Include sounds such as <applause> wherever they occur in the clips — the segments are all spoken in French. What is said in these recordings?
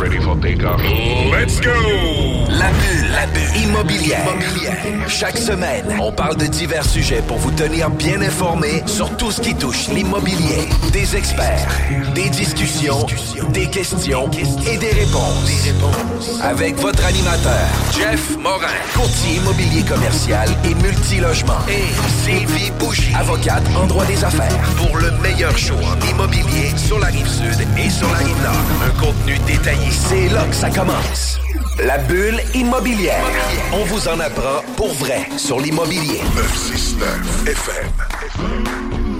Ready for takeoff. Let's go! La bulle, la bulle immobilière. Chaque semaine, on parle de divers sujets pour vous tenir bien informés sur tout ce qui touche l'immobilier. Des experts, des discussions, des questions et des réponses. Avec votre animateur, Jeff Morin, courtier immobilier commercial et multilogement. Et Sylvie Bougie, avocate en droit des affaires. Pour le meilleur show immobilier sur la rive sud et sur la rive nord. Un contenu détaillé. C'est là que ça commence. La bulle immobilière. On vous en apprend pour vrai sur l'immobilier. 969 FM.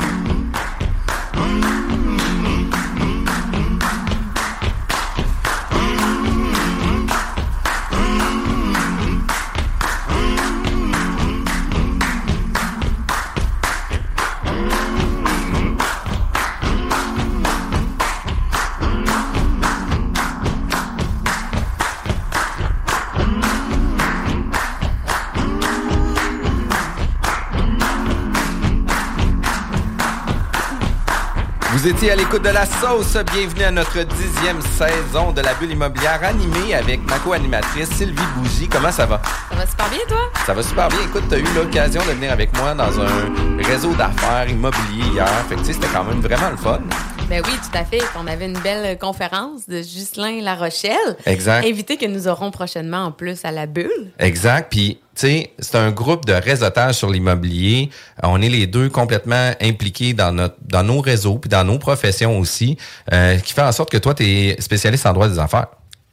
Vous étiez à l'écoute de la sauce. Bienvenue à notre dixième saison de la bulle immobilière animée avec ma co-animatrice Sylvie Bougie. Comment ça va? Ça va super bien, toi? Ça va super bien. Écoute, tu as eu l'occasion de venir avec moi dans un réseau d'affaires immobilier hier. Fait que tu sais, c'était quand même vraiment le fun. Ben oui, tout à fait. On avait une belle conférence de Ghislain La Rochelle. Exact. Invité que nous aurons prochainement en plus à la bulle. Exact. Puis, tu sais, c'est un groupe de réseautage sur l'immobilier. On est les deux complètement impliqués dans notre, dans nos réseaux puis dans nos professions aussi, euh, qui fait en sorte que toi, tu es spécialiste en droit des affaires.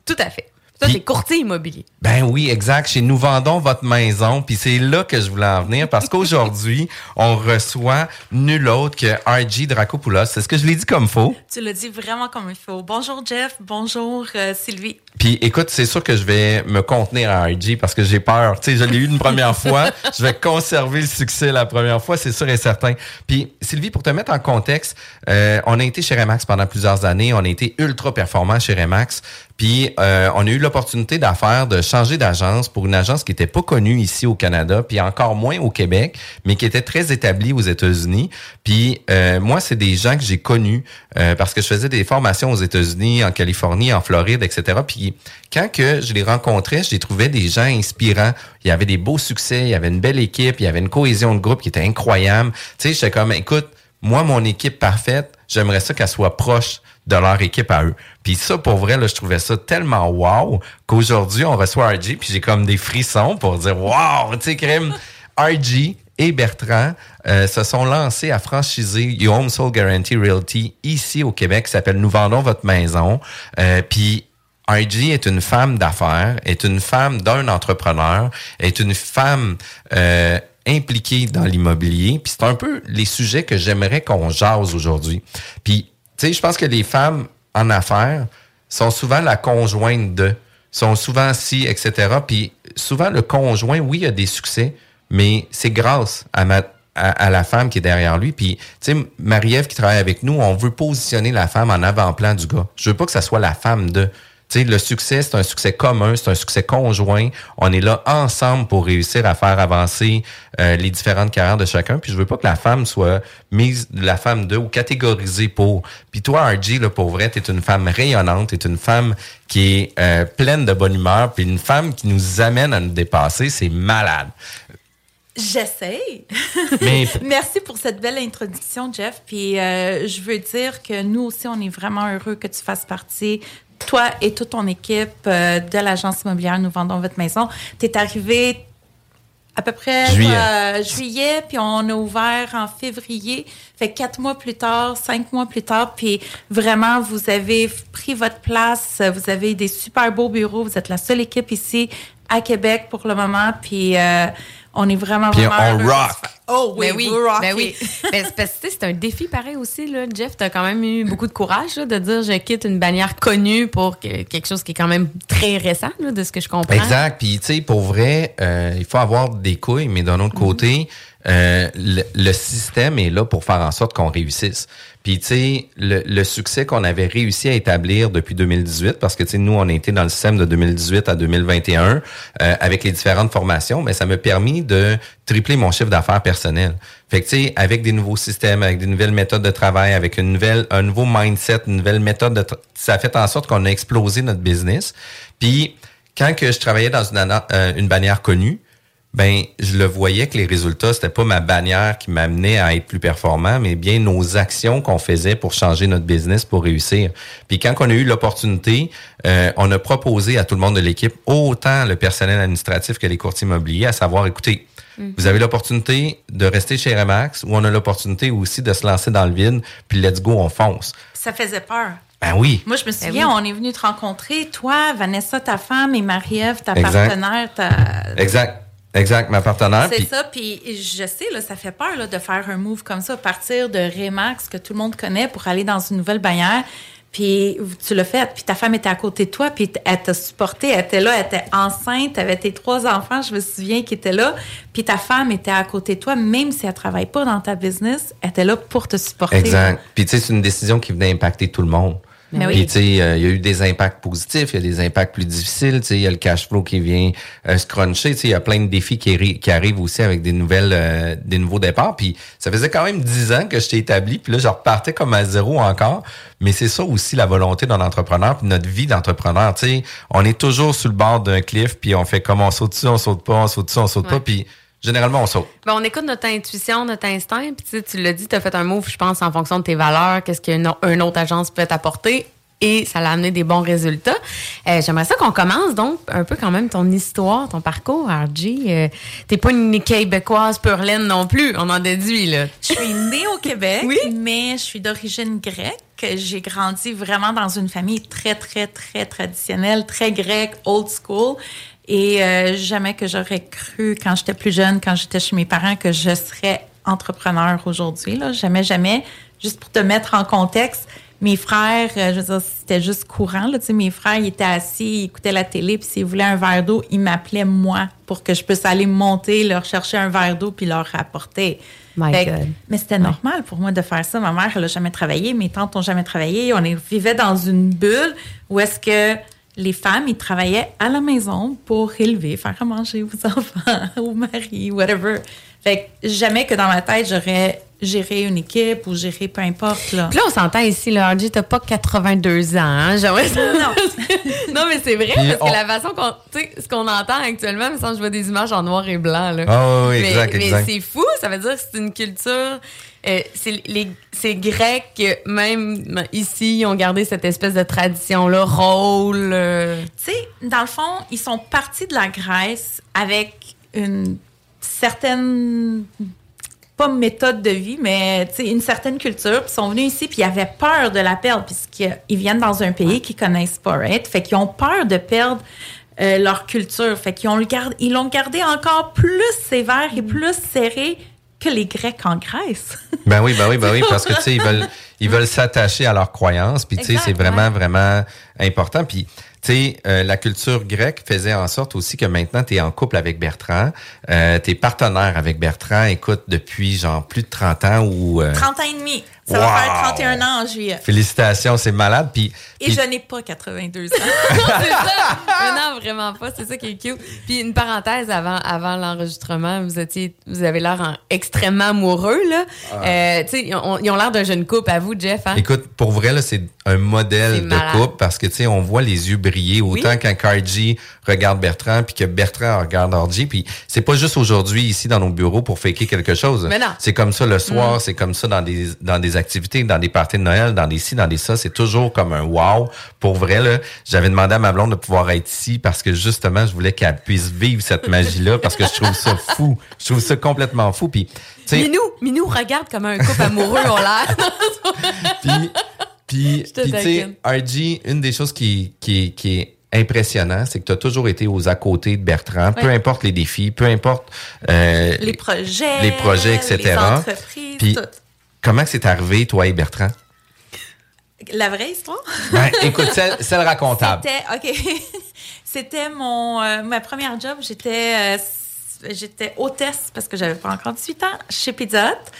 Tout à fait. Ça, c'est courtier immobilier. Ben oui, exact. Chez Nous Vendons Votre Maison. Puis c'est là que je voulais en venir parce qu'aujourd'hui, <laughs> on reçoit nul autre que RG Dracopoulos. C'est ce que je l'ai dit comme faux. Tu l'as dit vraiment comme il faut. Bonjour Jeff, bonjour euh, Sylvie. Puis écoute, c'est sûr que je vais me contenir à RG parce que j'ai peur. Tu sais, je l'ai eu une première <laughs> fois. Je vais conserver le succès la première fois, c'est sûr et certain. Puis Sylvie, pour te mettre en contexte, euh, on a été chez Remax pendant plusieurs années. On a été ultra performant chez Remax. Puis euh, on a eu l'opportunité d'affaire de changer d'agence pour une agence qui était pas connue ici au Canada, puis encore moins au Québec, mais qui était très établie aux États-Unis. Puis euh, moi, c'est des gens que j'ai connus euh, parce que je faisais des formations aux États-Unis, en Californie, en Floride, etc. Puis quand que je les rencontrais, je les trouvais des gens inspirants. Il y avait des beaux succès, il y avait une belle équipe, il y avait une cohésion de groupe qui était incroyable. Tu sais, j'étais comme, écoute, moi, mon équipe parfaite, j'aimerais ça qu'elle soit proche de leur équipe à eux. Puis ça, pour vrai, là, je trouvais ça tellement wow qu'aujourd'hui, on reçoit RG, puis j'ai comme des frissons pour dire wow, tu sais, crème. <laughs> RG et Bertrand euh, se sont lancés à franchiser Your Home Soul Guarantee Realty ici au Québec, qui s'appelle Nous vendons votre maison. Euh, puis RG est une femme d'affaires, est une femme d'un entrepreneur, est une femme euh, impliquée dans l'immobilier. Puis c'est un peu les sujets que j'aimerais qu'on jase aujourd'hui. Puis, je pense que les femmes en affaires sont souvent la conjointe de, sont souvent si, etc. Puis souvent, le conjoint, oui, a des succès, mais c'est grâce à la femme qui est derrière lui. Puis, tu sais, Marie-Ève qui travaille avec nous, on veut positionner la femme en avant-plan du gars. Je veux pas que ça soit la femme de. Sais, le succès, c'est un succès commun, c'est un succès conjoint. On est là ensemble pour réussir à faire avancer euh, les différentes carrières de chacun. Puis je veux pas que la femme soit mise, la femme de ou catégorisée pour. Puis toi, RG, là, pour vrai, t'es une femme rayonnante, t'es une femme qui est euh, pleine de bonne humeur, puis une femme qui nous amène à nous dépasser. C'est malade. J'essaie. Mais- <laughs> Merci pour cette belle introduction, Jeff. Puis euh, je veux dire que nous aussi, on est vraiment heureux que tu fasses partie, toi et toute ton équipe euh, de l'agence immobilière Nous vendons votre maison. Tu es arrivé à peu près Juillet. euh, juillet, puis on a ouvert en février. Fait quatre mois plus tard, cinq mois plus tard, puis vraiment, vous avez pris votre place. Vous avez des super beaux bureaux. Vous êtes la seule équipe ici à Québec pour le moment, puis euh, on est vraiment, Puis vraiment on heureux rock. Oh oui, Ben oui, vous rockez. ben oui. <laughs> Ben, c'est parce que tu sais, c'est un défi pareil aussi, là. Jeff, tu as quand même eu beaucoup de courage là, de dire je quitte une bannière connue pour que- quelque chose qui est quand même très récent, là, de ce que je comprends. Exact. Puis, tu sais, pour vrai, euh, il faut avoir des couilles, mais d'un autre côté, euh, le, le système est là pour faire en sorte qu'on réussisse. Puis, tu sais, le, le succès qu'on avait réussi à établir depuis 2018, parce que, tu sais, nous, on a été dans le système de 2018 à 2021 euh, avec les différentes formations, mais ça m'a permis de tripler mon chiffre d'affaires personnel. Fait que, tu sais, avec des nouveaux systèmes, avec des nouvelles méthodes de travail, avec une nouvelle, un nouveau mindset, une nouvelle méthode de... Ça a fait en sorte qu'on a explosé notre business. Puis, quand que je travaillais dans une, euh, une bannière connue, ben je le voyais que les résultats c'était pas ma bannière qui m'amenait à être plus performant mais bien nos actions qu'on faisait pour changer notre business pour réussir puis quand on a eu l'opportunité euh, on a proposé à tout le monde de l'équipe autant le personnel administratif que les courtiers immobiliers à savoir écoutez vous avez l'opportunité de rester chez Remax ou on a l'opportunité aussi de se lancer dans le vide puis let's go on fonce Ça faisait peur. ben oui Moi, je me souviens, oui. on est venu te rencontrer, toi, Vanessa, ta femme, et Marie-Ève, ta Exact. partenaire. Ta... exact exact ma partenaire C'est ça, puis je sais, là, ça fait peur là, de faire un move comme ça, partir de Remax, que tout le monde connaît, pour aller dans une nouvelle bannière. Puis tu l'as fait, puis ta femme était à côté de toi, puis elle t'a supporté, elle était là, elle était enceinte, tu avais tes trois enfants, je me souviens, qui étaient là, puis ta femme était à côté de toi, même si elle travaille pas dans ta business, elle était là pour te supporter. Exact. Puis tu sais, c'est une décision qui venait impacter tout le monde. Mais oui. Puis tu sais, euh, il y a eu des impacts positifs, il y a des impacts plus difficiles. Tu sais, il y a le cash flow qui vient euh, se cruncher. Tu sais, il y a plein de défis qui, arri- qui arrivent aussi avec des nouvelles, euh, des nouveaux départs. Puis ça faisait quand même dix ans que j'étais établi. Puis là, je repartais comme à zéro encore. Mais c'est ça aussi la volonté d'un entrepreneur, puis notre vie d'entrepreneur. Tu sais, on est toujours sur le bord d'un cliff, puis on fait comme on saute dessus, on saute pas, on saute dessus, on saute pas. Puis généralement, on saute. Ben, on écoute notre intuition, notre instinct. Puis tu sais, tu l'as dit, tu as fait un move, je pense, en fonction de tes valeurs, qu'est-ce qu'une une autre agence peut t'apporter. Et ça l'a amené des bons résultats. Euh, J'aimerais ça qu'on commence donc un peu quand même ton histoire, ton parcours, RG. Euh, T'es pas une québécoise pure laine non plus, on en déduit, là. Je suis née au Québec, <laughs> Oui. mais je suis d'origine grecque. J'ai grandi vraiment dans une famille très, très, très traditionnelle, très grecque, old school. Et euh, jamais que j'aurais cru, quand j'étais plus jeune, quand j'étais chez mes parents, que je serais entrepreneur aujourd'hui. là. Jamais, jamais. Juste pour te mettre en contexte, mes frères, euh, je veux dire, c'était juste courant. Là, tu sais, mes frères, ils étaient assis, ils écoutaient la télé, puis s'ils voulaient un verre d'eau, ils m'appelaient moi pour que je puisse aller monter, leur chercher un verre d'eau, puis leur rapporter. My Fait God. mais c'était normal pour moi de faire ça. Ma mère, elle n'a jamais travaillé, mes tantes n'ont jamais travaillé. On vivait dans une bulle où est-ce que les femmes, ils travaillaient à la maison pour élever, faire à manger aux <laughs> enfants, au mari, whatever. Fait que jamais que dans ma tête, j'aurais géré une équipe ou géré peu importe. Là. Puis là, on s'entend ici, là, RG, t'as pas 82 ans, hein? J'aimerais. Non. <laughs> non, mais c'est vrai, Puis parce on- que la façon qu'on. Tu sais, ce qu'on entend actuellement, mais sans je vois des images en noir et blanc, là. Ah oui, mais, exact, mais exact. c'est fou, ça veut dire que c'est une culture. euh, c'est les c'est grec, même ici, ils ont gardé cette espèce de tradition-là, rôle. euh, Tu sais, dans le fond, ils sont partis de la Grèce avec une certaine pas méthode de vie, mais une certaine culture. Puis ils sont venus ici, puis ils avaient peur de la perdre, puisqu'ils viennent dans un pays qu'ils connaissent pas, right? Fait qu'ils ont peur de perdre euh, leur culture. Fait qu'ils ont le gardé, ils l'ont gardé encore plus sévère et plus serré que les Grecs en Grèce. <laughs> Ben oui, ben oui, ben oui, parce que tu sais, ils veulent, ils veulent <laughs> s'attacher à leurs croyances, puis tu sais, c'est vraiment, ouais. vraiment important. Puis tu sais, euh, la culture grecque faisait en sorte aussi que maintenant tu es en couple avec Bertrand, euh, t'es partenaire avec Bertrand, écoute depuis genre plus de 30 ans ou euh, 30 ans et demi. Ça va Wow! faire 31 ans en juillet. Félicitations, c'est malade. Puis, Et puis- je n'ai pas 82 ans. <laughs> c'est ça. Non, vraiment pas. C'est ça qui est cute. Puis une parenthèse avant, avant l'enregistrement, vous étiez, vous avez l'air en- extrêmement amoureux là. Euh, tu sais, ils ont l'air d'un jeune couple. À vous, Jeff. Hein? Écoute, pour vrai, là, c'est un modèle de couple parce que, on voit les yeux briller autant Oui. quand Cardi regarde Bertrand puis que Bertrand regarde Orgy. Puis c'est pas juste aujourd'hui ici dans nos bureaux pour faker quelque chose. Mm. C'est comme ça le soir, c'est comme ça dans des, dans des activités, dans des parties de Noël, dans des ci, dans des ça. C'est toujours comme un wow. Pour vrai, là, j'avais demandé à ma blonde de pouvoir être ici parce que justement, je voulais qu'elle puisse vivre cette magie-là parce que je trouve ça fou. Je trouve ça complètement fou. Puis, tu sais, Minou, Minou regarde comme un couple amoureux ont l'air. <laughs> Puis, puis, tu sais. RG, une des choses qui, qui, qui est impressionnant, c'est que tu as toujours été aux à côté de Bertrand, peu importe les défis, peu importe euh, les projets. les projets, etc. Les entreprises, Puis, tout. Comment c'est arrivé, toi et Bertrand? La vraie histoire? Ben, écoute, <laughs> celle, celle racontable. C'était, OK. <laughs> C'était mon, euh, ma première job. J'étais, euh, j'étais hôtesse parce que j'avais pas encore 18 ans chez Pizza Hut.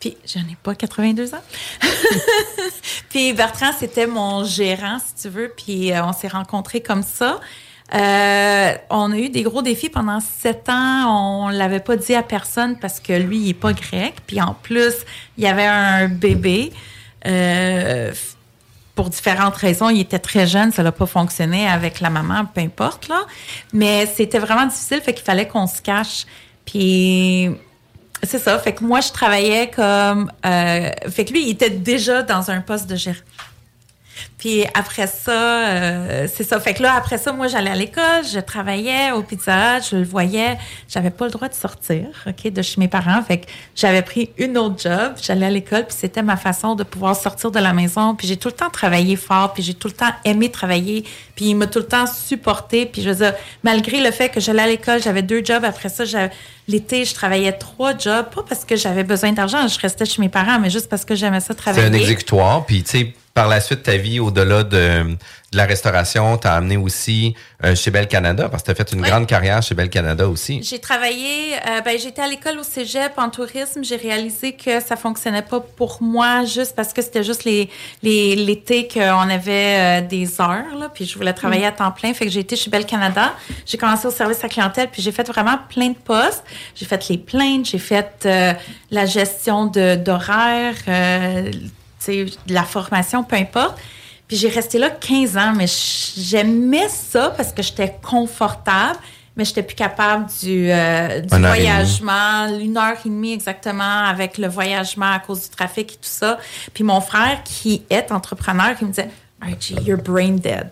Puis, je n'ai pas 82 ans. <laughs> puis, Bertrand, c'était mon gérant, si tu veux. Puis, euh, on s'est rencontrés comme ça. Euh, on a eu des gros défis pendant sept ans. On l'avait pas dit à personne parce que lui, il est pas grec. Puis, en plus, il y avait un bébé. Euh, pour différentes raisons, il était très jeune, ça n'a pas fonctionné avec la maman, peu importe là. Mais c'était vraiment difficile, fait qu'il fallait qu'on se cache. Puis c'est ça, fait que moi je travaillais comme, euh, fait que lui il était déjà dans un poste de gérant. Puis après ça, euh, c'est ça. Fait que là, après ça, moi, j'allais à l'école, je travaillais au Pizza Hut, je le voyais. J'avais pas le droit de sortir, OK, de chez mes parents. Fait que j'avais pris une autre job, j'allais à l'école, puis c'était ma façon de pouvoir sortir de la maison. Puis j'ai tout le temps travaillé fort, puis j'ai tout le temps aimé travailler. Puis il m'a tout le temps supporté. Puis je veux dire, malgré le fait que j'allais à l'école, j'avais deux jobs. Après ça, j'avais- l'été, je travaillais trois jobs. Pas parce que j'avais besoin d'argent, je restais chez mes parents, mais juste parce que j'aimais ça C'est travailler. un exécutoire. Puis, tu sais, par la suite, ta vie, au-delà de, de la restauration, t'as amené aussi euh, chez Bell Canada? Parce que t'as fait une grande carrière chez Bell Canada aussi. J'ai travaillé, euh, ben, j'étais à l'école au cégep en tourisme. J'ai réalisé que ça fonctionnait pas pour moi juste parce que c'était juste les, les, l'été qu'on avait euh, des heures, là, puis je voulais travailler à temps plein. Fait que j'ai été chez Bell Canada. J'ai commencé au service à clientèle, puis j'ai fait vraiment plein de postes. J'ai fait les plaintes, j'ai fait euh, la gestion d'horaires, euh, tu de la formation, peu importe. Puis j'ai resté là 15 ans, mais j'aimais ça parce que j'étais confortable, mais j'étais plus capable du, euh, du voyagement, une heure et demie exactement avec le voyagement à cause du trafic et tout ça. Puis mon frère, qui est entrepreneur, qui me disait Archie, you're brain dead.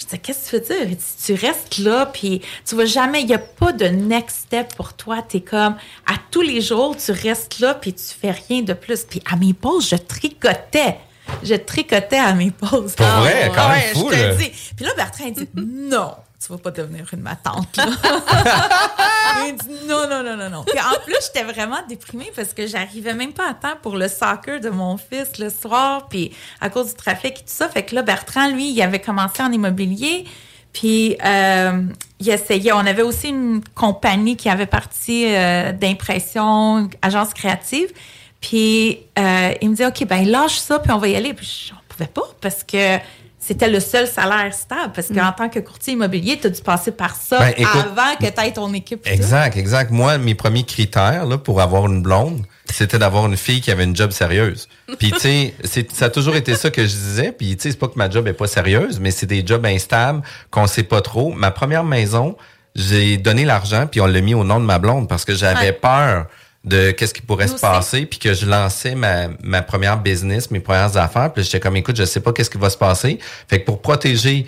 Je disais, qu'est-ce que tu veux dire? Tu restes là, puis tu vas jamais, il n'y a pas de next step pour toi. Tu es comme, à tous les jours, tu restes là, puis tu fais rien de plus. Puis à mes pauses, je tricotais. Je tricotais à mes pauses. Pour vrai, quand même fou, je te le dis. Puis là, Bertrand, il dit, non, tu vas pas devenir une là. <laughs> il dit, non, non, non, non, non. Puis en plus, j'étais vraiment déprimée parce que j'arrivais même pas à temps pour le soccer de mon fils le soir, puis à cause du trafic et tout ça. Fait que là, Bertrand, lui, il avait commencé en immobilier. Puis, euh, il essayait. On avait aussi une compagnie qui avait parti euh, d'impression, agence créative. Puis, euh, il me dit, OK, ben lâche ça, puis on va y aller. Puis, je- on pouvait pas parce que c'était le seul salaire stable. Parce qu'en tant que courtier immobilier, tu as dû passer par ça Ben, écoute- avant que tu aies ton équipe. tout. Exact, exact. Moi, mes premiers critères là, pour avoir une blonde, c'était d'avoir une fille qui avait une job sérieuse. Puis, tu sais, <laughs> c'est- ça a toujours été ça que je disais. Puis, tu sais, c'est pas que ma job est pas sérieuse, mais c'est des jobs instables qu'on sait pas trop. Ma première maison, j'ai donné l'argent puis on l'a mis au nom de ma blonde parce que j'avais Ouais. peur de qu'est-ce qui pourrait Nous se passer puis que je lançais ma, ma première business, mes premières affaires puis j'étais comme écoute, je sais pas qu'est-ce qui va se passer. Fait que pour protéger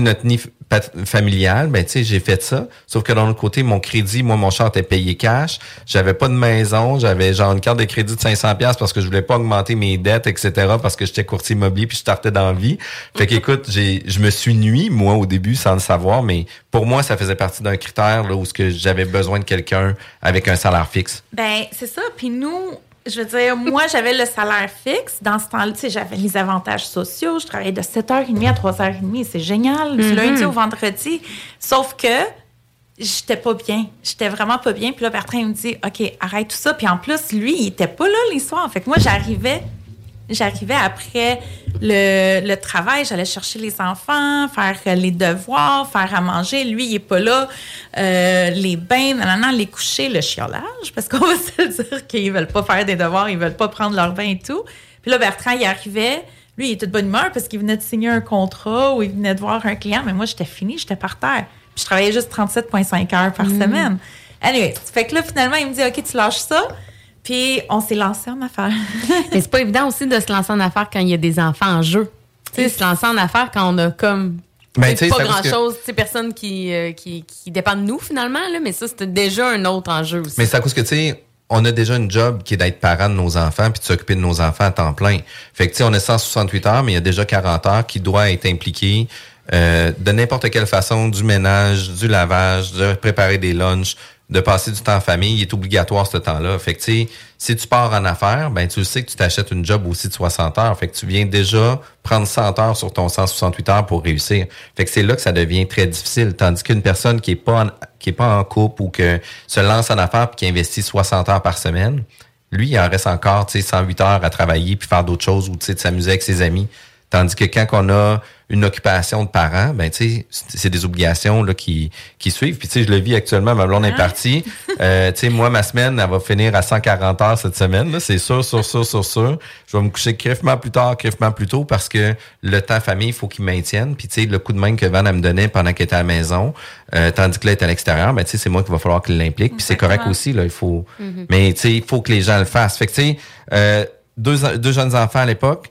notre nid familial, ben tu sais, j'ai fait ça. Sauf que d'un autre côté, mon crédit, moi, mon char était payé cash. J'avais pas de maison. J'avais genre une carte de crédit de 500 pièces parce que je voulais pas augmenter mes dettes, etc. Parce que j'étais courtier immobilier puis je startais dans la vie. Fait qu'écoute, <laughs> j'ai, je me suis nuit, moi, au début, sans le savoir. Mais pour moi, ça faisait partie d'un critère là, où ce que j'avais besoin de quelqu'un avec un salaire fixe. Ben, c'est ça. Puis nous, je veux dire, moi, j'avais le salaire fixe. Dans ce temps-là, tu sais, j'avais les avantages sociaux. Je travaillais de 7h30 à 3h30. C'est génial, du lundi au vendredi. Sauf que j'étais pas bien. J'étais vraiment pas bien. Puis là, Bertrand, il me dit, OK, arrête tout ça. Puis en plus, lui, il était pas là les soirs. Fait que moi, j'arrivais j'arrivais après le, le travail, j'allais chercher les enfants, faire euh, les devoirs, faire à manger. Lui, il est pas là. Euh, les bains, nanana, les coucher, le chiolage, parce qu'on <laughs> va se dire qu'ils veulent pas faire des devoirs, ils veulent pas prendre leur bain et tout. Puis là, Bertrand, il arrivait. Lui, il était de bonne humeur parce qu'il venait de signer un contrat ou il venait de voir un client, mais moi, j'étais fini, j'étais par terre. Puis je travaillais juste 37,5 heures par semaine. Anyway, fait que là, finalement, il me dit, OK, tu lâches ça. Puis on s'est lancé en affaires. <laughs> Mais c'est pas évident aussi de se lancer en affaires quand il y a des enfants en jeu. Tu sais, se lancer en affaires quand on a comme Ben, c'est tu sais, pas ça grand parce que- chose, tu sais, personne qui, euh, qui, qui dépend de nous finalement, là, mais ça, c'était déjà un autre enjeu aussi. Mais c'est à cause que, tu sais, on a déjà une job qui est d'être parent de nos enfants puis de s'occuper de nos enfants à temps plein. Fait que, tu sais, on a 168 heures, mais il y a déjà 40 heures qui doivent être impliquées euh, de n'importe quelle façon, du ménage, du lavage, de préparer des lunchs, de passer du temps en famille. Il est obligatoire ce temps-là. Fait si tu pars en affaires, ben, tu sais que tu t'achètes une job aussi de 60 heures. Fait que tu viens déjà prendre 100 heures sur ton 168 heures pour réussir. Fait que c'est là que ça devient très difficile. Tandis qu'une personne qui est pas en, qui est pas en couple ou que se lance en affaires puis qui investit 60 heures par semaine, lui, il en reste encore, tu sais, 108 heures à travailler puis faire d'autres choses ou, tu sais, de s'amuser avec ses amis. Tandis que quand on a une occupation de parent, ben tu sais, c'est des obligations là qui qui suivent. Puis tu sais, je le vis actuellement. Ma blonde est partie. Euh, tu sais, moi ma semaine, elle va finir à 140 heures cette semaine. Là, c'est sûr, sûr, sûr, sûr, sûr. Je vais me coucher criffement plus tard, criffement plus tôt parce que le temps famille, il faut qu'il maintienne. Puis tu sais, le coup de main que Van elle me donnait pendant qu'elle était à la maison, euh, tandis que là, elle est à l'extérieur, ben tu sais, c'est moi qu'il va falloir qu'il l'implique. Puis c'est correct aussi là. Il faut, mais tu sais, il faut que les gens le fassent. Fait que tu sais, euh, deux deux jeunes enfants à l'époque.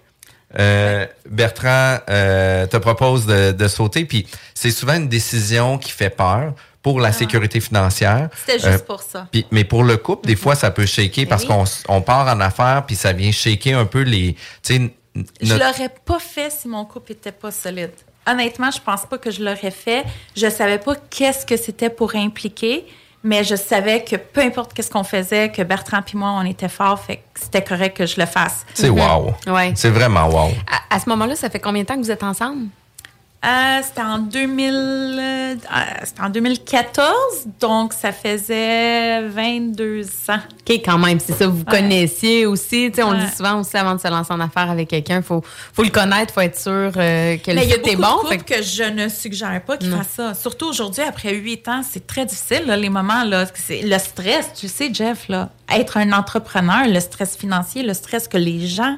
Euh, Bertrand euh, te propose de, de sauter, puis c'est souvent une décision qui fait peur pour la sécurité financière. C'était juste Euh, pour ça. puis- mais pour le couple, des fois, ça peut shaker parce oui. qu'on on part en affaires, puis ça vient shaker un peu les... Tu sais, n- Je notre- l'aurais pas fait si mon couple était pas solide. Honnêtement, je pense pas que je l'aurais fait. Je savais pas qu'est-ce que c'était pour impliquer, mais je savais que peu importe qu'est-ce qu'on faisait, que Bertrand puis moi, on était forts, fait que c'était correct que je le fasse. C'est wow. Ouais. C'est vraiment wow. À, à ce moment-là, ça fait combien de temps que vous êtes ensemble? Euh, c'était en 2000, euh, c'était en 2014, donc ça faisait 22 ans. OK, quand même, c'est ça, vous connaissiez aussi. Tu sais, on le dit souvent aussi avant de se lancer en affaires avec quelqu'un, il faut, faut le connaître, faut être sûr euh, que le Mais il y a fit beaucoup est bon. de que... je ne suggère pas qu'ils fassent ça. Surtout aujourd'hui, après huit ans, c'est très difficile, là, les moments, là. C'est le stress, tu sais, Jeff, là. Être un entrepreneur, le stress financier, le stress que les gens,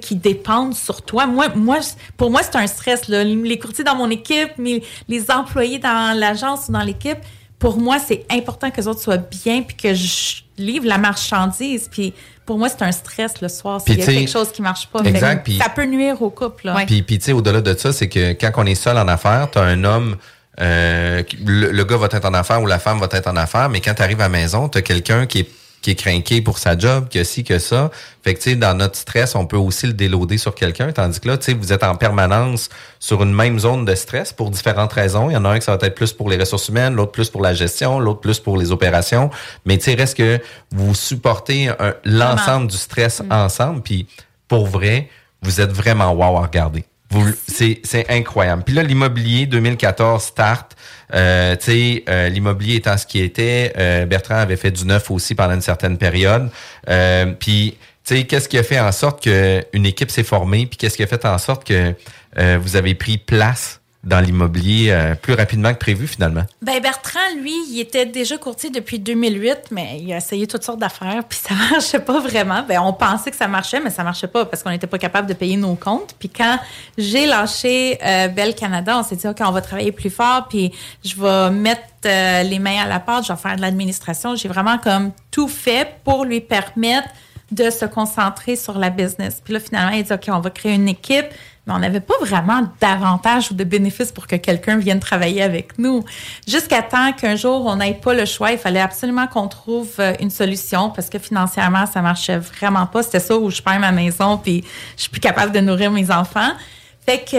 qui dépendent sur toi. Moi, moi, pour moi, c'est un stress, là. Les courtiers dans mon équipe, mes- les employés dans l'agence ou dans l'équipe, pour moi, c'est important que les autres soient bien puis que je livre la marchandise. Puis pour moi, c'est un stress le soir s'il y a quelque chose qui marche pas. exact, Fait puis- ça peut nuire au couple, là. Ouais. Puis, puis tu sais, au-delà de ça, c'est que quand on est seul en affaires, tu as un homme, euh, qui- le, le gars va être en affaires ou la femme va être en affaires, mais quand tu arrives à la maison, tu as quelqu'un qui est qui est craqué pour sa job, que ci, que ça. Fait que, tu sais, dans notre stress, on peut aussi le déloader sur quelqu'un, tandis que là, tu sais, vous êtes en permanence sur une même zone de stress pour différentes raisons. Il y en a un qui ça va être plus pour les ressources humaines, l'autre plus pour la gestion, l'autre plus pour les opérations. Mais, tu sais, reste que vous supportez l'ensemble du stress ensemble, puis pour vrai, vous êtes vraiment wow à regarder. C'est, incroyable. Puis là, l'immobilier 2014 start. Euh, euh, l'immobilier étant ce qui était, euh, Bertrand avait fait du neuf aussi pendant une certaine période. Euh, puis, qu'est-ce qui a fait en sorte qu'une équipe s'est formée, puis qu'est-ce qui a fait en sorte que euh, vous avez pris place dans l'immobilier euh, plus rapidement que prévu finalement? Ben Bertrand, lui, il était déjà courtier depuis 2008, mais il a essayé toutes sortes d'affaires, puis ça <laughs> marchait pas vraiment. Ben on pensait que ça marchait, mais ça marchait pas parce qu'on n'était pas capable de payer nos comptes. Puis quand j'ai lâché euh, Bell Canada, on s'est dit ok, on va travailler plus fort, puis je vais mettre euh, les mains à la pâte, je vais faire de l'administration. J'ai vraiment comme tout fait pour lui permettre de se concentrer sur la business. Puis là, finalement, il dit, OK, on va créer une équipe, mais on n'avait pas vraiment d'avantages ou de bénéfices pour que quelqu'un vienne travailler avec nous. Jusqu'à temps qu'un jour, on n'ait pas le choix, il fallait absolument qu'on trouve euh, une solution parce que financièrement, ça marchait vraiment pas. C'était ça où je perds ma maison puis je suis plus capable de nourrir mes enfants. Fait que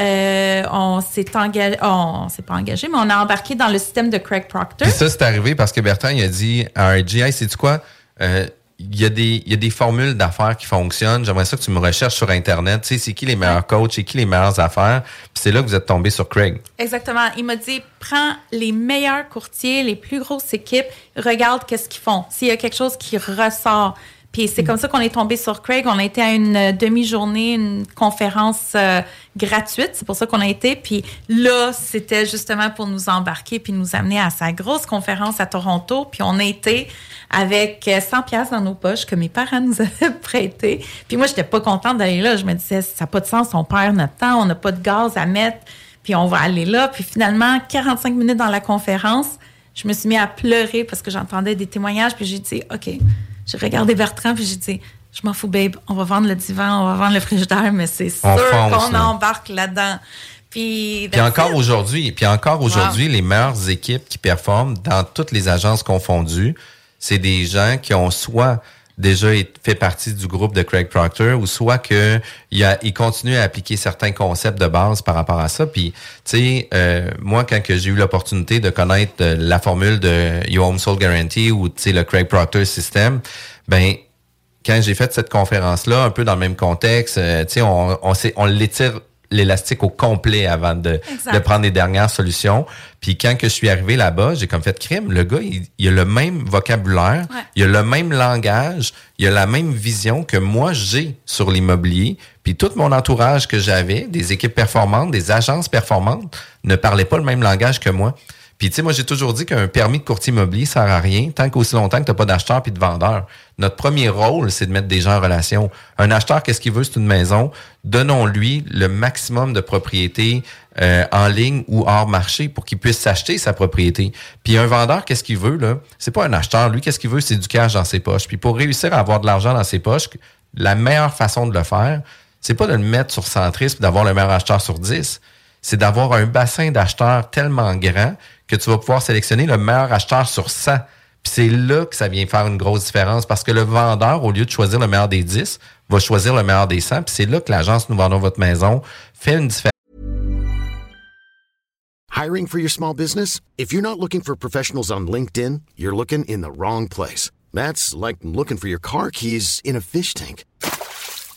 euh, on s'est engagé, on s'est pas engagé, mais on a embarqué dans le système de Craig Proctor. Ça, c'est arrivé parce que Bertrand, il a dit à RG, hey, c'est quoi? Euh, il y, a des, il y a des formules d'affaires qui fonctionnent. J'aimerais ça que tu me recherches sur Internet. Tu sais, c'est qui les meilleurs coachs, c'est qui les meilleures affaires? Puis c'est là que vous êtes tombé sur Craig. Exactement. Il m'a dit, prends les meilleurs courtiers, les plus grosses équipes, regarde qu'est-ce qu'ils font. S'il y a quelque chose qui ressort. Puis c'est comme ça qu'on est tombé sur Craig. On a été à une euh, demi-journée, une conférence euh, gratuite. C'est pour ça qu'on a été. Puis là, c'était justement pour nous embarquer puis nous amener à sa grosse conférence à Toronto. Puis on a été avec 100 pièces dans nos poches que mes parents nous <laughs> avaient prêté. Puis moi, j'étais pas contente d'aller là. Je me disais, ça n'a pas de sens. On perd notre temps. On n'a pas de gaz à mettre. Puis on va aller là. Puis finalement, 45 minutes dans la conférence, je me suis mis à pleurer parce que j'entendais des témoignages. Puis j'ai dit, OK j'ai regardé Bertrand, puis j'ai dit, je m'en fous, babe, on va vendre le divan, on va vendre le frigidaire, mais c'est sûr qu'on embarque là-dedans. Puis, puis encore aujourd'hui, puis encore aujourd'hui, les meilleures équipes qui performent dans toutes les agences confondues, c'est des gens qui ont soit déjà fait partie du groupe de Craig Proctor ou soit que il, continue à appliquer certains concepts de base par rapport à ça. Puis, tu sais, euh, moi, quand j'ai eu l'opportunité de connaître euh, la formule de Your Home Soul Guarantee ou, tu sais, le Craig Proctor System, ben quand j'ai fait cette conférence-là, un peu dans le même contexte, euh, tu sais, on, on, on l'étire l'élastique au complet avant de, de, prendre les dernières solutions. Puis quand que je suis arrivé là-bas, j'ai comme fait crime. Le gars, il, a le même vocabulaire, il a le même langage, il a la même vision que moi j'ai sur l'immobilier. Puis tout mon entourage que j'avais, des équipes performantes, des agences performantes, ne parlaient pas le même langage que moi. Puis tu sais, moi j'ai toujours dit qu'un permis de courtier immobilier sert à rien tant qu'aussi longtemps que tu n'as pas d'acheteur puis de vendeur. Notre premier rôle, c'est de mettre des gens en relation. Un acheteur, qu'est-ce qu'il veut? C'est une maison. Donnons-lui le maximum de propriétés euh, en ligne ou hors marché pour qu'il puisse s'acheter sa propriété. Puis un vendeur, qu'est-ce qu'il veut? là? C'est pas un acheteur. Lui, qu'est-ce qu'il veut? C'est du cash dans ses poches. Puis pour réussir à avoir de l'argent dans ses poches, la meilleure façon de le faire, c'est pas de le mettre sur centrisme d'avoir le meilleur acheteur sur 10 c'est d'avoir un bassin d'acheteurs tellement grand que tu vas pouvoir sélectionner le meilleur acheteur sur 100. Puis c'est là que ça vient faire une grosse différence parce que le vendeur, au lieu de choisir le meilleur des 10, va choisir le meilleur des 100. Puis c'est là que l'agence Nous vendons votre maison fait une différence. Hiring for your small business? If you're not looking for professionals on LinkedIn, you're looking in the wrong place. That's like looking for your car keys in a fish tank.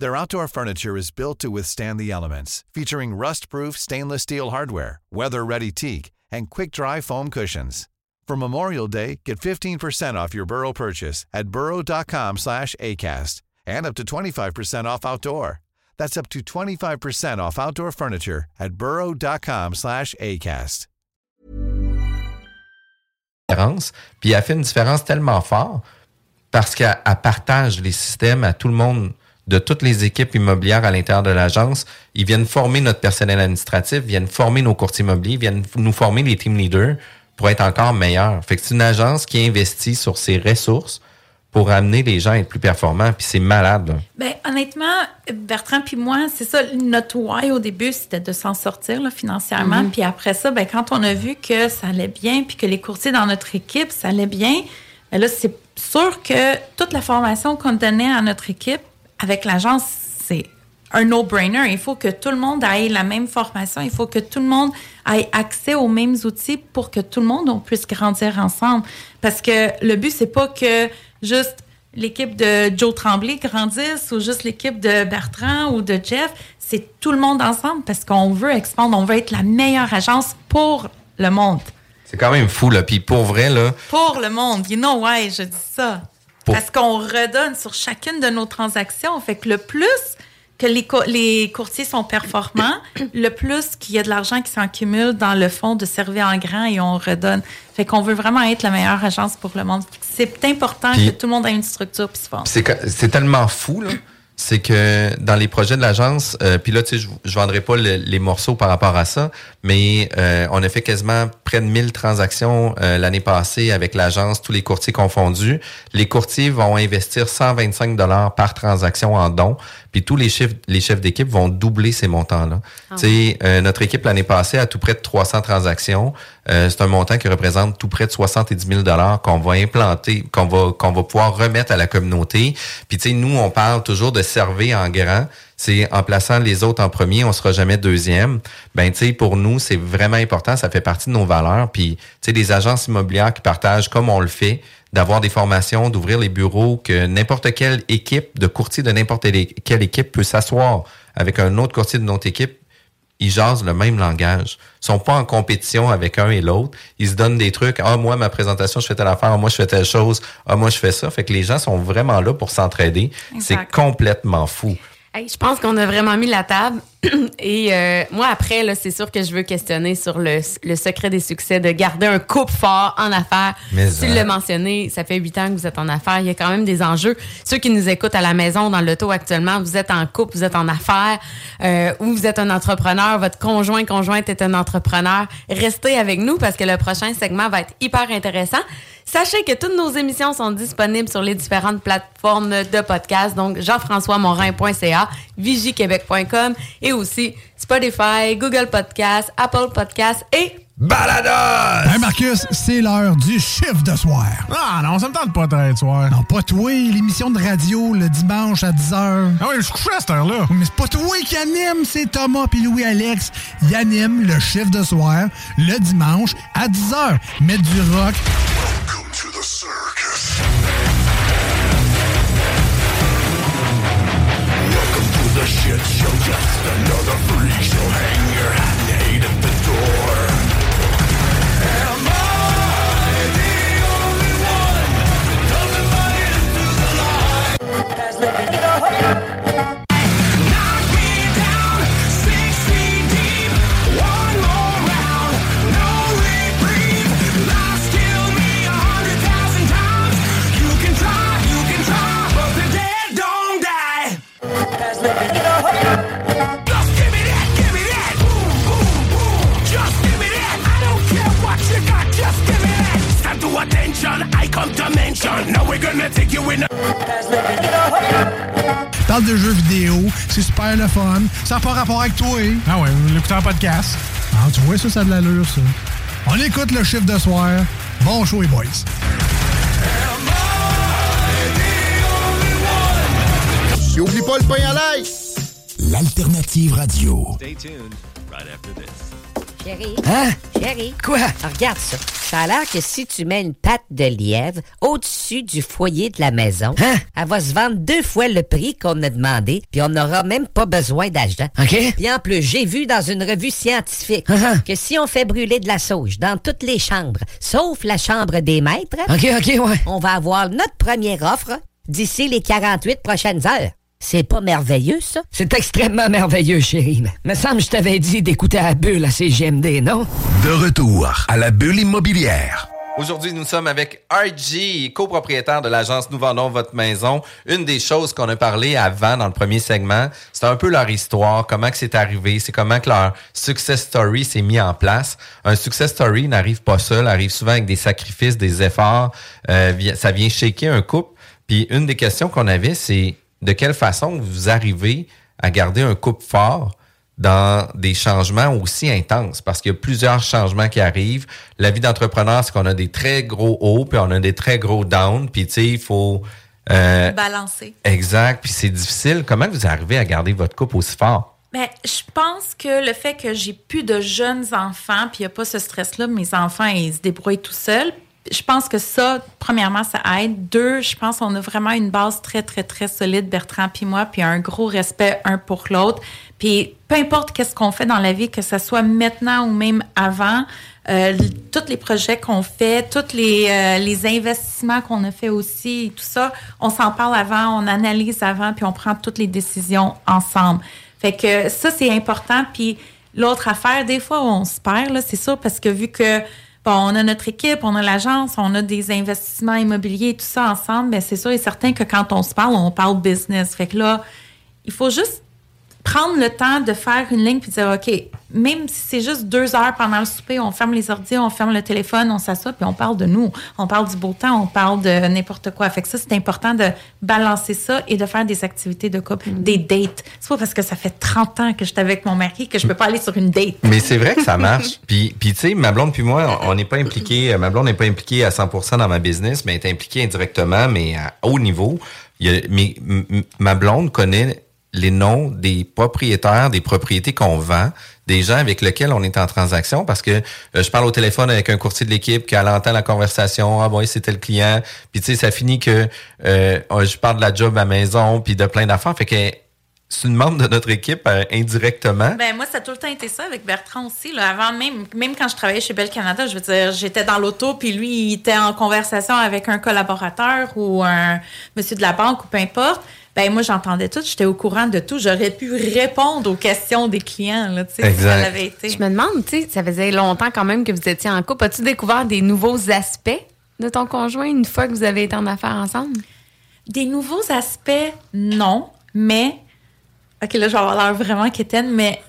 Their outdoor furniture is built to withstand the elements, featuring rust-proof stainless steel hardware, weather-ready teak, and quick-dry foam cushions. For Memorial Day, get 15% off your Burrow purchase at burrow.com slash ACAST and up to 25% off outdoor. That's up to 25% off outdoor furniture at burrow.com slash ACAST. Puis elle fait une différence tellement forte parce qu'elle partage les systèmes à tout le monde de toutes les équipes immobilières à l'intérieur de l'agence. Ils viennent former notre personnel administratif, viennent former nos courtiers immobiliers, viennent nous former les team leaders pour être encore meilleurs. Fait que c'est une agence qui investit sur ses ressources pour amener les gens à être plus performants, puis c'est malade. Ben, honnêtement, Bertrand puis moi, c'est ça, notre why au début, c'était de s'en sortir là, financièrement. Mm-hmm. Puis après ça, ben, quand on a vu que ça allait bien, puis que les courtiers dans notre équipe, ça allait bien, ben là, c'est sûr que toute la formation qu'on donnait à notre équipe, avec l'agence, c'est un no-brainer. Il faut que tout le monde ait la même formation. Il faut que tout le monde ait accès aux mêmes outils pour que tout le monde puisse grandir ensemble. Parce que le but, c'est pas que juste l'équipe de Joe Tremblay grandisse ou juste l'équipe de Bertrand ou de Jeff. C'est tout le monde ensemble parce qu'on veut expandre. On veut être la meilleure agence pour le monde. C'est quand même fou, là. Puis pour vrai, là. Pour le monde. You know why je dis ça. Parce qu'on redonne sur chacune de nos transactions. Fait que le plus que les, les courtiers sont performants, <coughs> le plus qu'il y a de l'argent qui s'accumule dans le fond de servir en grand et on redonne. Fait qu'on veut vraiment être la meilleure agence pour le monde. C'est important que tout le monde ait une structure puis se C'est tellement fou, là c'est que dans les projets de l'agence, euh, puis là, tu sais, je, je vendrai pas les morceaux par rapport à ça, mais euh, on a fait quasiment près de 1000 transactions euh, l'année passée avec l'agence, tous les courtiers confondus. Les courtiers vont investir 125 dollars par transaction en dons, puis tous les chefs, les chefs d'équipe vont doubler ces montants-là. Ah tu sais, notre équipe l'année passée a tout près de 300 transactions. Euh, c'est un montant qui représente tout près de 70 000 dollars qu'on va implanter, qu'on va qu'on va pouvoir remettre à la communauté. Puis tu sais, nous on parle toujours de servir en grand. C'est en plaçant les autres en premier, on sera jamais deuxième. Ben tu sais, pour nous c'est vraiment important. Ça fait partie de nos valeurs. Puis tu sais, des agences immobilières qui partagent comme on le fait d'avoir des formations, d'ouvrir les bureaux, que n'importe quelle équipe de courtier de n'importe quelle équipe peut s'asseoir avec un autre courtier de notre équipe ils jasent le même langage. Ils sont pas en compétition avec un et l'autre. Ils se donnent des trucs. Ah, moi, ma présentation, je fais telle affaire. Ah, moi, je fais telle chose. Ah, moi, je fais ça. Fait que les gens sont vraiment là pour s'entraider. C'est complètement fou je pense qu'on a vraiment mis la table. Et euh, moi, après, là, c'est sûr que je veux questionner sur le, secret des succès de garder un couple fort en affaires. Mais tu l'as mentionné, ça fait huit ans que vous êtes en affaires. Il y a quand même des enjeux. Ceux qui nous écoutent à la maison, dans l'auto actuellement, vous êtes en couple, vous êtes en affaires, euh, ou vous êtes un entrepreneur, votre conjoint, conjointe est un entrepreneur. Restez avec nous parce que le prochain segment va être hyper intéressant. Sachez que toutes nos émissions sont disponibles sur les différentes plateformes de podcast, donc jean-françois-morin.ca, vigiquebec.com et aussi Spotify, Google Podcast, Apple Podcast et Balados! Hey Marcus, c'est l'heure du chiffre de soir. Ah non, ça me tente pas de soir. Non, pas toi, l'émission de radio le dimanche à 10h. Ah oui, je suis couché à cette heure-là. Mais c'est pas toi qui anime, c'est Thomas puis Louis-Alex. Ils animent le chiffre de soir le dimanche à 10h. Mettre du rock. Welcome to the circus. To the shit show, just another freak show. Hang Ça n'a pas rapport avec toi. Hein? Ah ouais, l'écouter en podcast. Ah, tu vois, ça, ça a de l'allure, ça. On écoute le chiffre de soir. Bon show, les boys. oublie pas le pain à l'ail! L'alternative radio. Stay tuned right after this. Chérie. Hein? Chérie. Quoi? regarde ça. Ça a l'air que si tu mets une patte de lièvre au-dessus du foyer de la maison, hein? elle va se vendre deux fois le prix qu'on a demandé, puis on n'aura même pas besoin d'argent. OK. Puis en plus, j'ai vu dans une revue scientifique uh-huh. que si on fait brûler de la sauge dans toutes les chambres, sauf la chambre des maîtres, OK, OK, ouais. on va avoir notre première offre d'ici les 48 prochaines heures. C'est pas merveilleux, ça? C'est extrêmement merveilleux, chérie. Me semble que je t'avais dit d'écouter la bulle à CGMD, non? De retour à la bulle immobilière. Aujourd'hui, nous sommes avec RG, copropriétaire de l'agence Nous vendons votre maison. Une des choses qu'on a parlé avant dans le premier segment, c'est un peu leur histoire, comment que c'est arrivé, c'est comment que leur success story s'est mis en place. Un success story n'arrive pas seul, arrive souvent avec des sacrifices, des efforts. Euh, ça vient shaker un couple. Puis une des questions qu'on avait, c'est de quelle façon vous arrivez à garder un couple fort dans des changements aussi intenses? Parce qu'il y a plusieurs changements qui arrivent. La vie d'entrepreneur, c'est qu'on a des très gros hauts puis on a des très gros downs. Puis tu sais, il faut euh, balancer. Exact. Puis c'est difficile. Comment vous arrivez à garder votre couple aussi fort? Ben, je pense que le fait que j'ai plus de jeunes enfants, puis il n'y a pas ce stress-là, mes enfants, ils se débrouillent tout seuls je pense que ça, premièrement, ça aide. Deux, je pense qu'on a vraiment une base très, très, très solide, Bertrand puis moi, puis un gros respect un pour l'autre. Puis peu importe qu'est-ce qu'on fait dans la vie, que ce soit maintenant ou même avant, euh, tous les projets qu'on fait, tous les, euh, les investissements qu'on a fait aussi, tout ça, on s'en parle avant, on analyse avant, puis on prend toutes les décisions ensemble. Fait que ça, c'est important. Puis l'autre affaire, des fois, on se perd, c'est ça, parce que vu que on a notre équipe, on a l'agence, on a des investissements immobiliers, tout ça ensemble, mais c'est sûr et certain que quand on se parle, on parle business. Fait que là, il faut juste prendre le temps de faire une ligne puis dire, OK, même si c'est juste deux heures pendant le souper, on ferme les ordi, on ferme le téléphone, on s'assoit puis on parle de nous. On parle du beau temps, on parle de n'importe quoi. Fait que ça, c'est important de balancer ça et de faire des activités de couple, des dates. C'est pas parce que ça fait 30 ans que je suis avec mon mari que je peux pas aller sur une date. Mais c'est vrai que ça marche. puis, puis tu sais, ma blonde puis moi, on n'est pas impliqués, ma blonde n'est pas impliquée à 100% dans ma business, mais elle est impliquée indirectement, mais à haut niveau. Il y a, mais, ma blonde connaît les noms des propriétaires des propriétés qu'on vend, des gens avec lesquels on est en transaction, parce que euh, je parle au téléphone avec un courtier de l'équipe qui entend la conversation, ah bon, c'était le client, puis tu sais, ça finit que euh, je parle de la job à maison, puis de plein d'affaires, fait que c'est une membre de notre équipe euh, indirectement. Ben moi, ça a tout le temps été ça avec Bertrand aussi. Là. Avant même, même quand je travaillais chez Bell Canada, je veux dire, j'étais dans l'auto, puis lui, il était en conversation avec un collaborateur ou un monsieur de la banque ou peu importe. Ben moi, j'entendais tout, j'étais au courant de tout. J'aurais pu répondre aux questions des clients, là, tu sais, si ça l'avait été. Je me demande, tu sais, ça faisait longtemps quand même que vous étiez en couple. As-tu découvert des nouveaux aspects de ton conjoint une fois que vous avez été en affaires ensemble? Des nouveaux aspects, non, mais OK, là, je vais avoir l'air vraiment quétaine, mais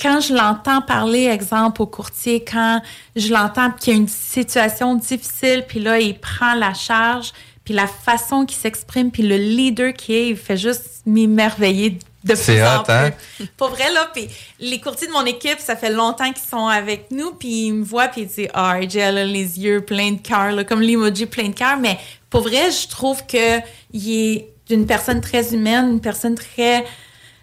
quand je l'entends parler, exemple, au courtier, quand je l'entends qu'il y a une situation difficile, puis là, il prend la charge, puis la façon qu'il s'exprime, puis le leader qu'il est, il fait juste m'émerveiller de C'est plus en hot, hein? plus. Pour vrai, là, puis les courtiers de mon équipe, ça fait longtemps qu'ils sont avec nous, puis ils me voient, puis ils disent, ah, RJ, elle a les yeux pleins de cœur, là, comme l'emoji plein de cœur, mais pour vrai, je trouve que il est d'une personne très humaine, une personne très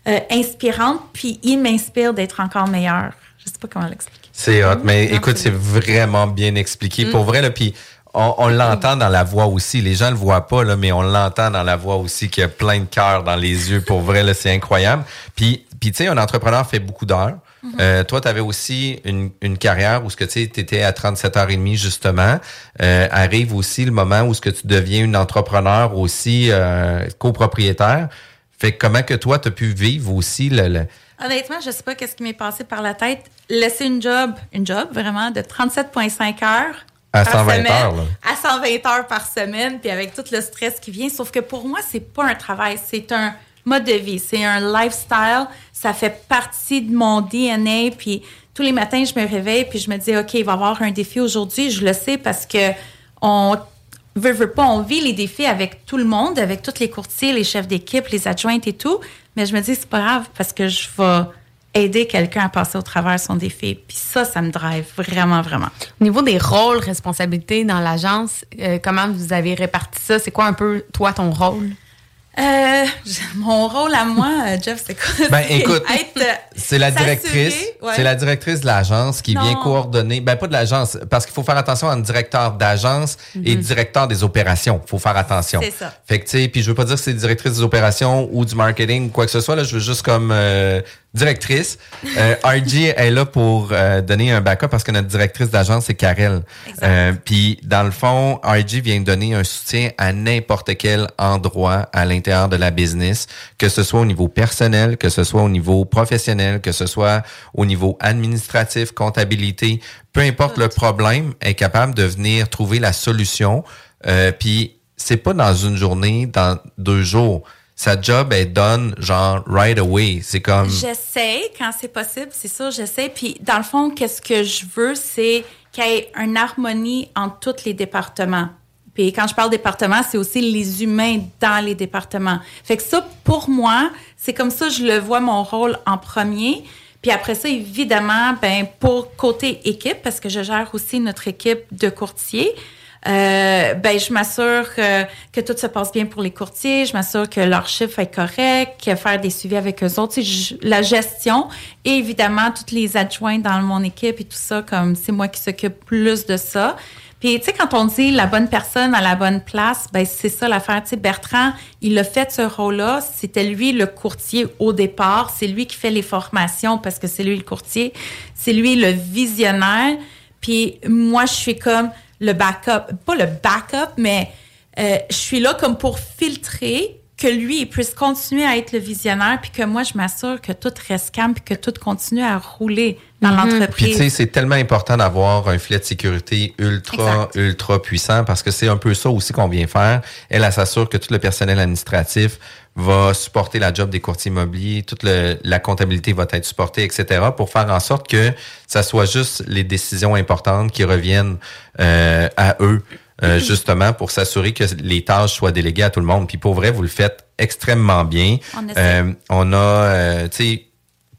euh, inspirante, puis il m'inspire d'être encore meilleur. Je sais pas comment l'expliquer. C'est hot, mais écoute, c'est vraiment bien expliqué. Mm. Pour vrai, là, puis on, on l'entend dans la voix aussi. Les gens le voient pas, là, mais on l'entend dans la voix aussi qu'il y a plein de cœur dans les yeux. Pour vrai, là, c'est incroyable. Puis, puis tu sais, un entrepreneur fait beaucoup d'heures. Mm-hmm. Euh, toi, tu avais aussi une, une carrière où ce que tu étais à 37h30 justement. Euh, arrive aussi le moment où ce que tu deviens une entrepreneur aussi euh, copropriétaire. Fait que comment que toi, tu as pu vivre aussi le, le- Honnêtement, je sais pas qu'est-ce qui m'est passé par la tête. Laisser une job, une job vraiment de 37,5 heures. À par 120 semaine, heures, là. À 120 heures par semaine, puis avec tout le stress qui vient. Sauf que pour moi, c'est pas un travail, c'est un mode de vie, c'est un lifestyle. Ça fait partie de mon DNA. Puis tous les matins, je me réveille, puis je me dis, OK, il va y avoir un défi aujourd'hui. Je le sais parce que on veut, veut pas, on vit les défis avec tout le monde, avec tous les courtiers, les chefs d'équipe, les adjointes et tout. Mais je me dis, c'est pas grave parce que je vais aider quelqu'un à passer au travers son défi. Puis ça, ça me drive vraiment, vraiment. Au niveau des rôles, responsabilités dans l'agence, euh, comment vous avez réparti ça? C'est quoi un peu, toi, ton rôle? Euh, mon rôle à moi, euh, Jeff, c'est quoi? Ben, C'est écoute, euh, C'est la directrice. ouais. C'est la directrice de l'agence qui Non. vient coordonner. Ben pas de l'agence, parce qu'il faut faire attention à un directeur d'agence et Mhm. directeur des opérations. faut faire attention. C'est ça. Fait que tu sais, puis je veux pas dire que c'est directrice des opérations ou du marketing ou quoi que ce soit. Là, je veux juste comme euh, directrice. Euh, RG est là pour euh, donner un backup parce que notre directrice d'agence c'est Karel. Euh, puis dans le fond, RG vient donner un soutien à n'importe quel endroit à l'intérieur de la business, que ce soit au niveau personnel, que ce soit au niveau professionnel, que ce soit au niveau administratif, comptabilité, peu importe le problème, est capable de venir trouver la solution. Euh, puis c'est pas dans une journée, dans deux jours. Sa job est done genre right away. C'est comme J'essaie quand c'est possible, c'est sûr, j'essaie. Puis dans le fond, qu'est-ce que je veux, c'est qu'il y ait une harmonie entre tous les départements. Puis quand je parle département, c'est aussi les humains dans les départements. Fait que ça, pour moi, c'est comme ça je le vois mon rôle en premier. Puis après ça, évidemment, ben pour côté équipe, parce que je gère aussi notre équipe de courtiers. Euh, ben, je m'assure que, tout se passe bien pour les courtiers, je m'assure que leur chiffre est correct, faire des suivis avec eux autres, je- la gestion et évidemment toutes les adjoints dans mon équipe et tout ça, comme c'est moi qui s'occupe plus de ça. Puis, tu sais, quand on dit la bonne personne à la bonne place, ben c'est ça l'affaire. Tu sais, Bertrand, il a fait ce rôle-là. C'était lui le courtier au départ. C'est lui qui fait les formations parce que c'est lui le courtier. C'est lui le visionnaire. Puis moi, je suis comme le backup. Pas le backup, mais euh, je suis là comme pour filtrer que lui, il puisse continuer à être le visionnaire, puis que moi, je m'assure que tout reste calme, puis que tout continue à rouler dans Puis tu l'entreprise. sais, c'est tellement important d'avoir un filet de sécurité ultra, Exact. ultra puissant parce que c'est un peu ça aussi qu'on vient faire. Elle, elle s'assure que tout le personnel administratif va supporter la job des courtiers immobiliers, toute le- la comptabilité va être supportée, etc., pour faire en sorte que ça soit juste les décisions importantes qui reviennent euh, à eux, euh, justement, pour s'assurer que les tâches soient déléguées à tout le monde. Puis pour vrai, vous le faites extrêmement bien. On. Euh, on a, euh, tu sais,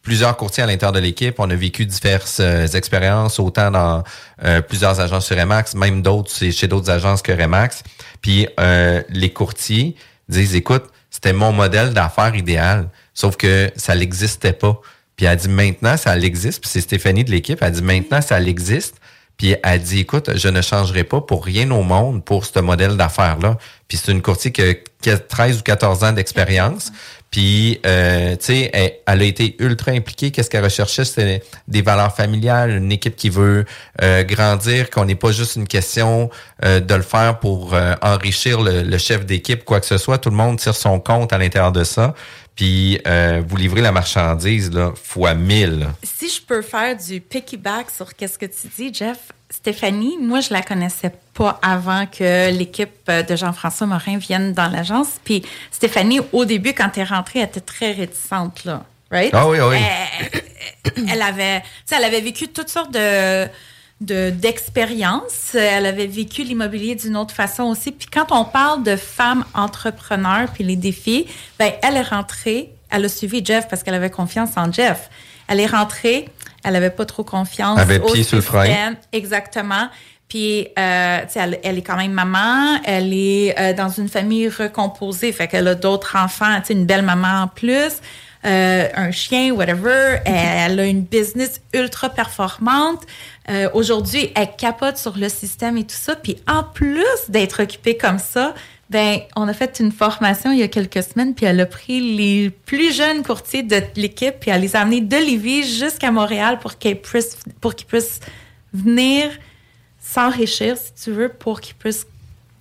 plusieurs courtiers à l'intérieur de l'équipe. On a vécu diverses euh, expériences, autant dans euh, plusieurs agences sur Remax, même d'autres c'est chez d'autres agences que Remax. Puis euh, les courtiers disent, écoute, c'était mon modèle d'affaires idéal, sauf que ça n'existait pas. Puis elle dit maintenant, ça l'existe. Puis c'est Stéphanie de l'équipe, elle dit maintenant, ça l'existe. Puis elle dit, écoute, je ne changerai pas pour rien au monde pour ce modèle d'affaires-là. Puis c'est une courtier qui a- qui a 13 ou 14 ans d'expérience. Puis, euh, tu sais, elle, a été ultra impliquée. Qu'est-ce qu'elle recherchait? C'était des valeurs familiales, une équipe qui veut euh, grandir, qu'on n'est pas juste une question euh, de le faire pour euh, enrichir le, le chef d'équipe, quoi que ce soit. Tout le monde tire son compte à l'intérieur de ça. Puis, euh, vous livrez la marchandise, là, fois 1000. Si je peux faire du piggyback sur qu'est-ce que tu dis, Jeff, Stéphanie, moi, je la connaissais pas avant que l'équipe euh, de Jean-François Morin vienne dans l'agence. Puis Stéphanie, au début, quand tu es rentrée, elle était très réticente, là. Right? Ah oui, oui. Elle, elle avait, elle avait vécu toutes sortes de de- d'expériences. Elle avait vécu l'immobilier d'une autre façon aussi. Puis quand on parle de femmes entrepreneurs puis les défis, ben elle est rentrée, elle a suivi Jeff parce qu'elle avait confiance en Jeff. Elle est rentrée, elle avait pas trop confiance. Au pied sur le frein. Exactement. Puis, euh, tu sais, elle, elle est quand même maman. Elle est euh, dans une famille recomposée. Fait qu'elle a d'autres enfants. Tu sais, une belle maman en plus. Euh, un chien, whatever. <laughs> Elle a une business ultra performante. Euh, Aujourd'hui, elle capote sur le système et tout ça. Puis, en plus d'être occupée comme ça, ben, on a fait une formation il y a quelques semaines, puis elle a pris les plus jeunes courtiers de l'équipe, puis elle les a amenés de Lévis jusqu'à Montréal pour qu'ils puissent, pour qu'ils puissent venir s'enrichir, si tu veux, pour qu'ils puissent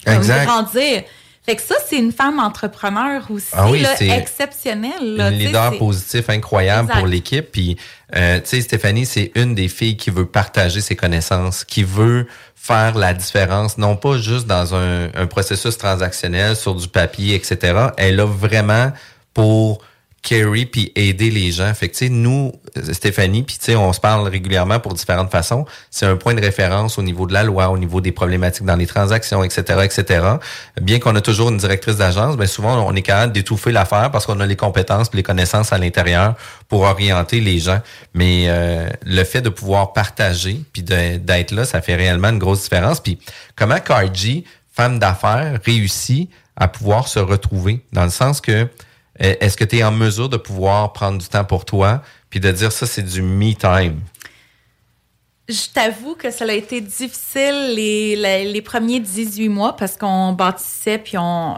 grandir. Fait que ça, c'est une femme entrepreneur aussi, Ah oui, là, exceptionnelle. là, un tu sais, leader positif incroyable Exact. pour l'équipe. Puis, euh, tu sais, Stéphanie, c'est une des filles qui veut partager ses connaissances, qui veut faire la différence, non pas juste dans un, un processus transactionnel sur du papier, etc. Elle a vraiment pour carry puis aider les gens. Fait que, nous, Stéphanie, puis on se parle régulièrement pour différentes façons. C'est un point de référence au niveau de la loi, au niveau des problématiques dans les transactions, etc., etc. Bien qu'on a toujours une directrice d'agence, ben souvent, on est capable d'étouffer l'affaire parce qu'on a les compétences les connaissances à l'intérieur pour orienter les gens. Mais euh, le fait de pouvoir partager puis d'être là, ça fait réellement une grosse différence. Puis comment Cargie, femme d'affaires, réussit à pouvoir se retrouver? Dans le sens que est-ce que tu es en mesure de pouvoir prendre du temps pour toi puis de dire ça, c'est du me time? Je t'avoue que ça a été difficile les, les, premiers 18 mois parce qu'on bâtissait puis on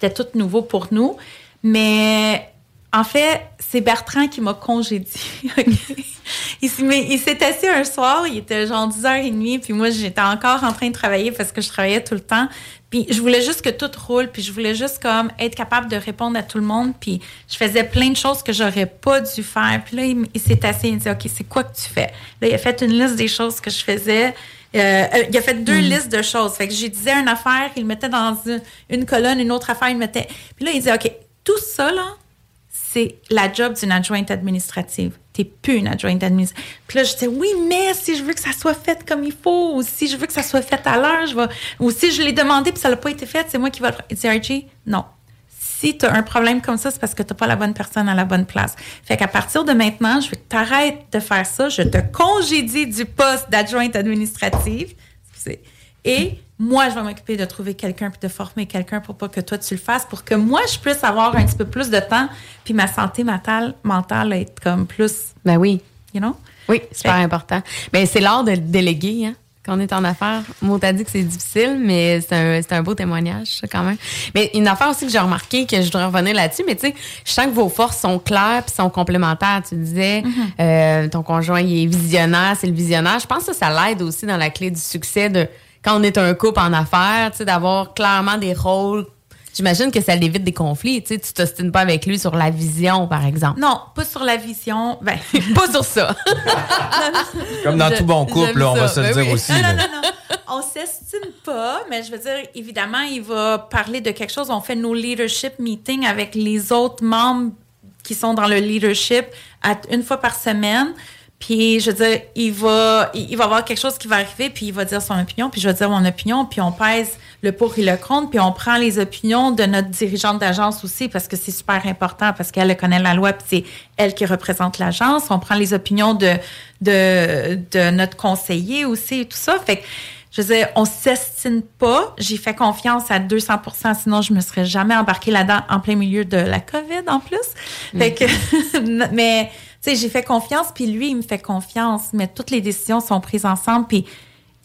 c'était tout nouveau pour nous. Mais en fait, c'est Bertrand qui m'a congédié. <laughs> il s'est mis- il s'est assis un soir, il était genre 10h30, puis moi, j'étais encore en train de travailler parce que je travaillais tout le temps. Puis je voulais juste que tout roule, puis je voulais juste comme être capable de répondre à tout le monde. Puis je faisais plein de choses que j'aurais pas dû faire. Puis là, il, s'est assis, il me dit, OK, c'est quoi que tu fais? Là, il a fait une liste des choses que je faisais. Euh, euh, il a fait deux listes de choses. Fait que j'ai disais une affaire, il mettait dans une, une colonne, une autre affaire, il mettait. Puis là, il disait, OK, tout ça, là, c'est la job d'une adjointe administrative. T'es plus une adjointe administrative. Puis là, je disais, oui, mais si je veux que ça soit fait comme il faut, ou si je veux que ça soit fait à l'heure, je. Ou si je l'ai demandé puis ça n'a pas été fait, c'est moi qui vais le faire. Non. Si tu as un problème comme ça, c'est parce que tu n'as pas la bonne personne à la bonne place. Fait qu'à partir de maintenant, je veux que tu arrêtes de faire ça. Je te congédie du poste d'adjointe administrative. Et moi, je vais m'occuper de trouver quelqu'un puis de former quelqu'un pour pas que toi tu le fasses, pour que moi je puisse avoir un petit peu plus de temps, puis ma santé mentale, mentale être comme plus. Ben oui. You know? Oui, super Fait- important. Ben, c'est l'art de déléguer, hein, quand on est en affaires. Moi, t'as dit que c'est difficile, mais c'est un, c'est un beau témoignage, ça, quand même. Mais une affaire aussi que j'ai remarqué, que je voudrais revenir là-dessus, mais tu sais, je sens que vos forces sont claires puis sont complémentaires. Tu disais, euh, ton conjoint, il est visionnaire, c'est le visionnaire. Je pense que ça, ça l'aide aussi dans la clé du succès de quand on est un couple en affaires, tu sais, d'avoir clairement des rôles j'imagine que ça l'évite des conflits. Tu sais, tu t'ostines pas avec lui sur la vision, par exemple. Non, pas sur la vision. Ben, <laughs> pas sur ça. <laughs> Comme dans Je- tout bon couple, là, on va se le ben dire oui. aussi. Non, non, non, non. On s'estime pas, mais je veux dire, évidemment, il va parler de quelque chose. On fait nos leadership meetings avec les autres membres qui sont dans le leadership à, une fois par semaine. Puis, je veux dire, il va, il il va avoir quelque chose qui va arriver, puis il va dire son opinion, puis je vais dire mon opinion, puis on pèse le pour et le contre, puis on prend les opinions de notre dirigeante d'agence aussi, parce que c'est super important, parce qu'elle connaît la loi, puis c'est elle qui représente l'agence. On prend les opinions de, de, de notre conseiller aussi, et tout ça. Fait que, je veux dire, on s'estime pas. J'ai fait confiance à 200% sinon je me serais jamais embarquée là-dedans en plein milieu de la COVID en plus. Fait que, <laughs> mais, tu sais, j'ai fait confiance, puis lui, il me fait confiance, mais toutes les décisions sont prises ensemble, puis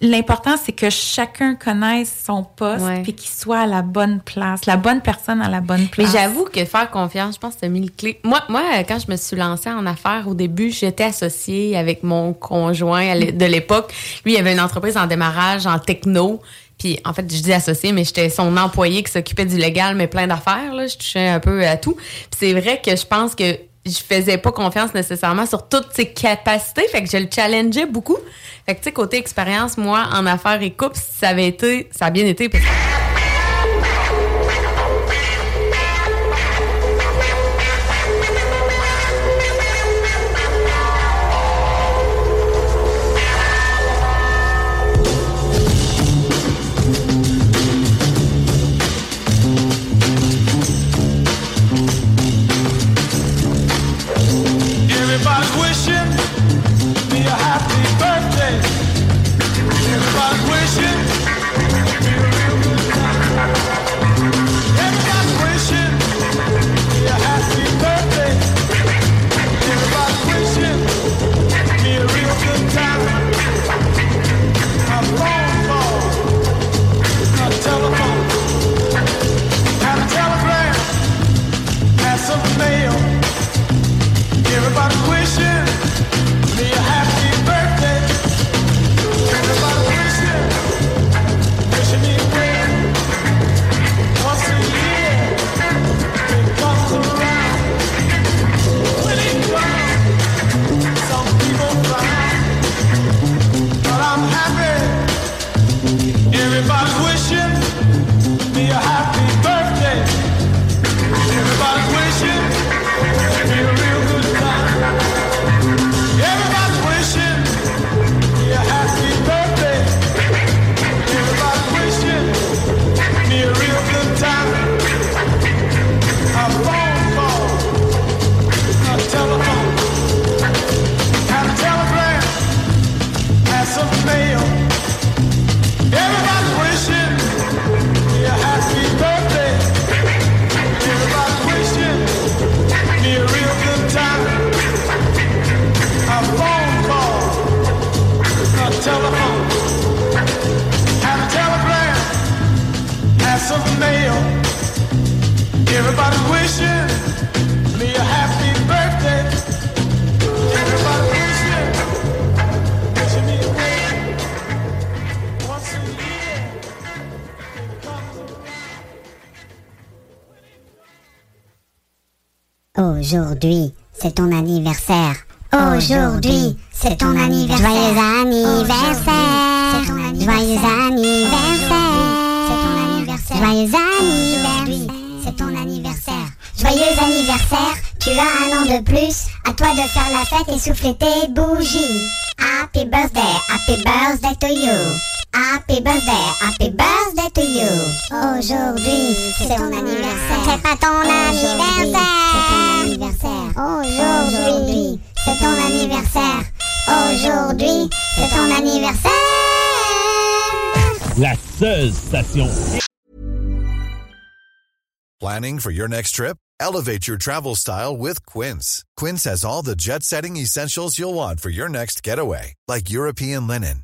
l'important, c'est que chacun connaisse son poste, puis qu'il soit à la bonne place, la bonne personne à la bonne Mais place. j'avoue que faire confiance, je pense que c'est mis le clé. Moi, moi, quand je me suis lancée en affaires, au début, j'étais associée avec mon conjoint de l'époque. Lui, il avait une entreprise en démarrage en techno. Puis, en fait, je dis associé, mais j'étais son employé qui s'occupait du légal, mais plein d'affaires. Là. Je touchais un peu à tout. Puis c'est vrai que je pense que je faisais pas confiance nécessairement sur toutes ses capacités. Fait que je le challengeais beaucoup. Fait que, tu sais, côté expérience, moi, en affaires et couple, ça avait été, ça a bien été. Aujourd'hui, c'est ton anniversaire. Aujourd'hui, c'est ton anniversaire. Joyeux anniversaire. Joyeux anniversaire. Joyeux anniversaire. C'est ton anniversaire. Joyeux anniversaire. Tu as un an de plus. À toi de faire la fête et souffler tes bougies. Happy birthday. Happy birthday to you. Happy birthday, happy birthday to you. Aujourd'hui, c'est ton anniversaire. C'est pas ton anniversaire. C'est ton anniversaire. Aujourd'hui, c'est ton anniversaire. Aujourd'hui, c'est ton anniversaire. La seule station Planning for your next trip? Elevate your travel style with Quince. Quince has all the jet setting essentials you'll want for your next getaway, like European linen,